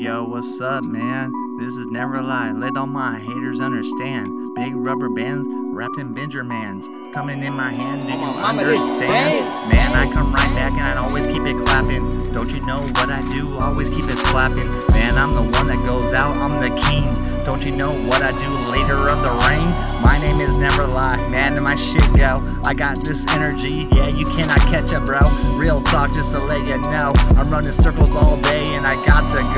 Yo, what's up, man? This is Never Lie. Let all my haters understand. Big rubber bands wrapped in Benjamins. Coming in my hand, do you understand? Man, I come right back and I'd always keep it clapping. Don't you know what I do? Always keep it slapping. Man, I'm the one that goes out, I'm the king. Don't you know what I do later of the rain? My name is Never Lie, man, and my shit go. I got this energy, yeah, you cannot catch it, bro. Real talk, just to let you know. I'm running circles all day and I got the.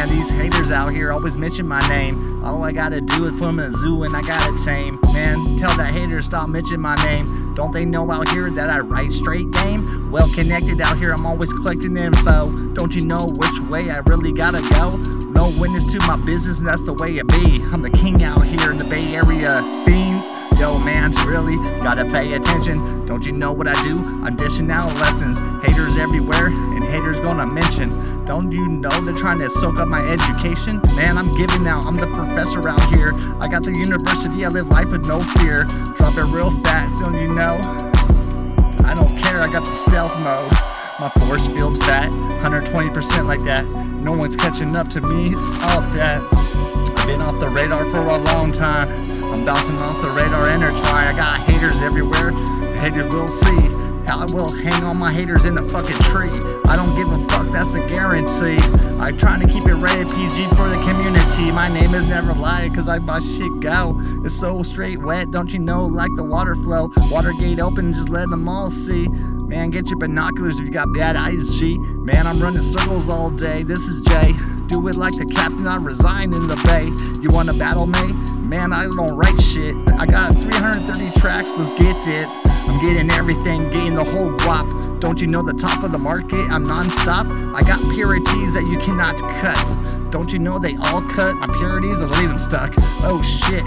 Man, these haters out here always mention my name. All I gotta do is put them in a zoo and I got it tame. Man, tell that hater stop mentioning my name. Don't they know out here that I write straight game? Well connected out here, I'm always collecting info. Don't you know which way I really gotta go? No witness to my business, and that's the way it be. I'm the king out here in the Bay Area. Fiends, yo man, really gotta pay attention. Don't you know what I do? I'm dishing out lessons. Haters everywhere, and haters gonna mention. Don't you know they're trying to soak up my education? Man, I'm giving out. I'm the professor out here. I got the university. I live life with no fear. Drop it real fast, don't you know? I don't care. I got the stealth mode. My force field's fat, 120% like that. No one's catching up to me. All of that. I've been off the radar for a long time. I'm bouncing off the radar intertwine. I got haters everywhere. Haters will see. I will hang all my haters in the fucking tree. I don't give a fuck, that's a guarantee. I'm trying to keep it rated PG for the community. My name is Never Lie, cause I my shit go. It's so straight wet, don't you know, like the water flow. Watergate open, just let them all see. Man, get your binoculars if you got bad eyes, G. Man, I'm running circles all day. This is Jay. Do it like the captain, I resign in the bay. You wanna battle me? Man, I don't write shit. I got 330 tracks, let's get it. I'm getting everything, getting the whole guap. Don't you know the top of the market? I'm non-stop. I got purities that you cannot cut. Don't you know they all cut my purities and leave them stuck? Oh shit.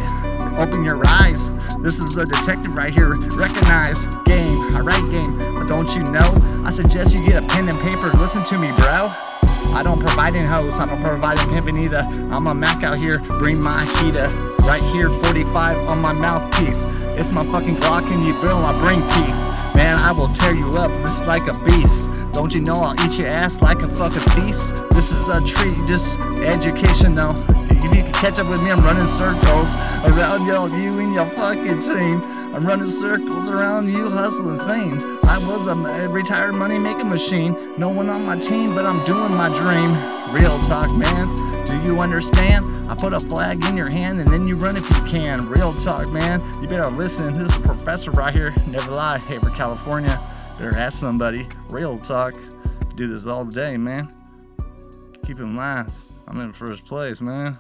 Open your eyes. This is the detective right here. Recognize suggest you get a pen and paper. Listen to me, bro. I don't provide in hoes, I don't provide in pimping either. I'm a Mac out here, bring my heater. Right here, 45 on my mouthpiece. It's my fucking Glock and you bill, I bring peace. Man, I will tear you up just like a beast. Don't you know I'll eat your ass like a fucking feast? This is a treat, just education though. You need to catch up with me, I'm running circles around y'all, you and your fucking team. I'm running circles around you, hustling fiends. I was a retired money making machine. No one on my team, but I'm doing my dream. Real talk, man. Do you understand? I put a flag in your hand and then you run if you can. Real talk, man. You better listen. This is a professor right here. Never lie. Hayward, California. Better ask somebody. Real talk. Do this all day, man. Keep in mind, I'm in first place, man.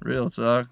Real talk.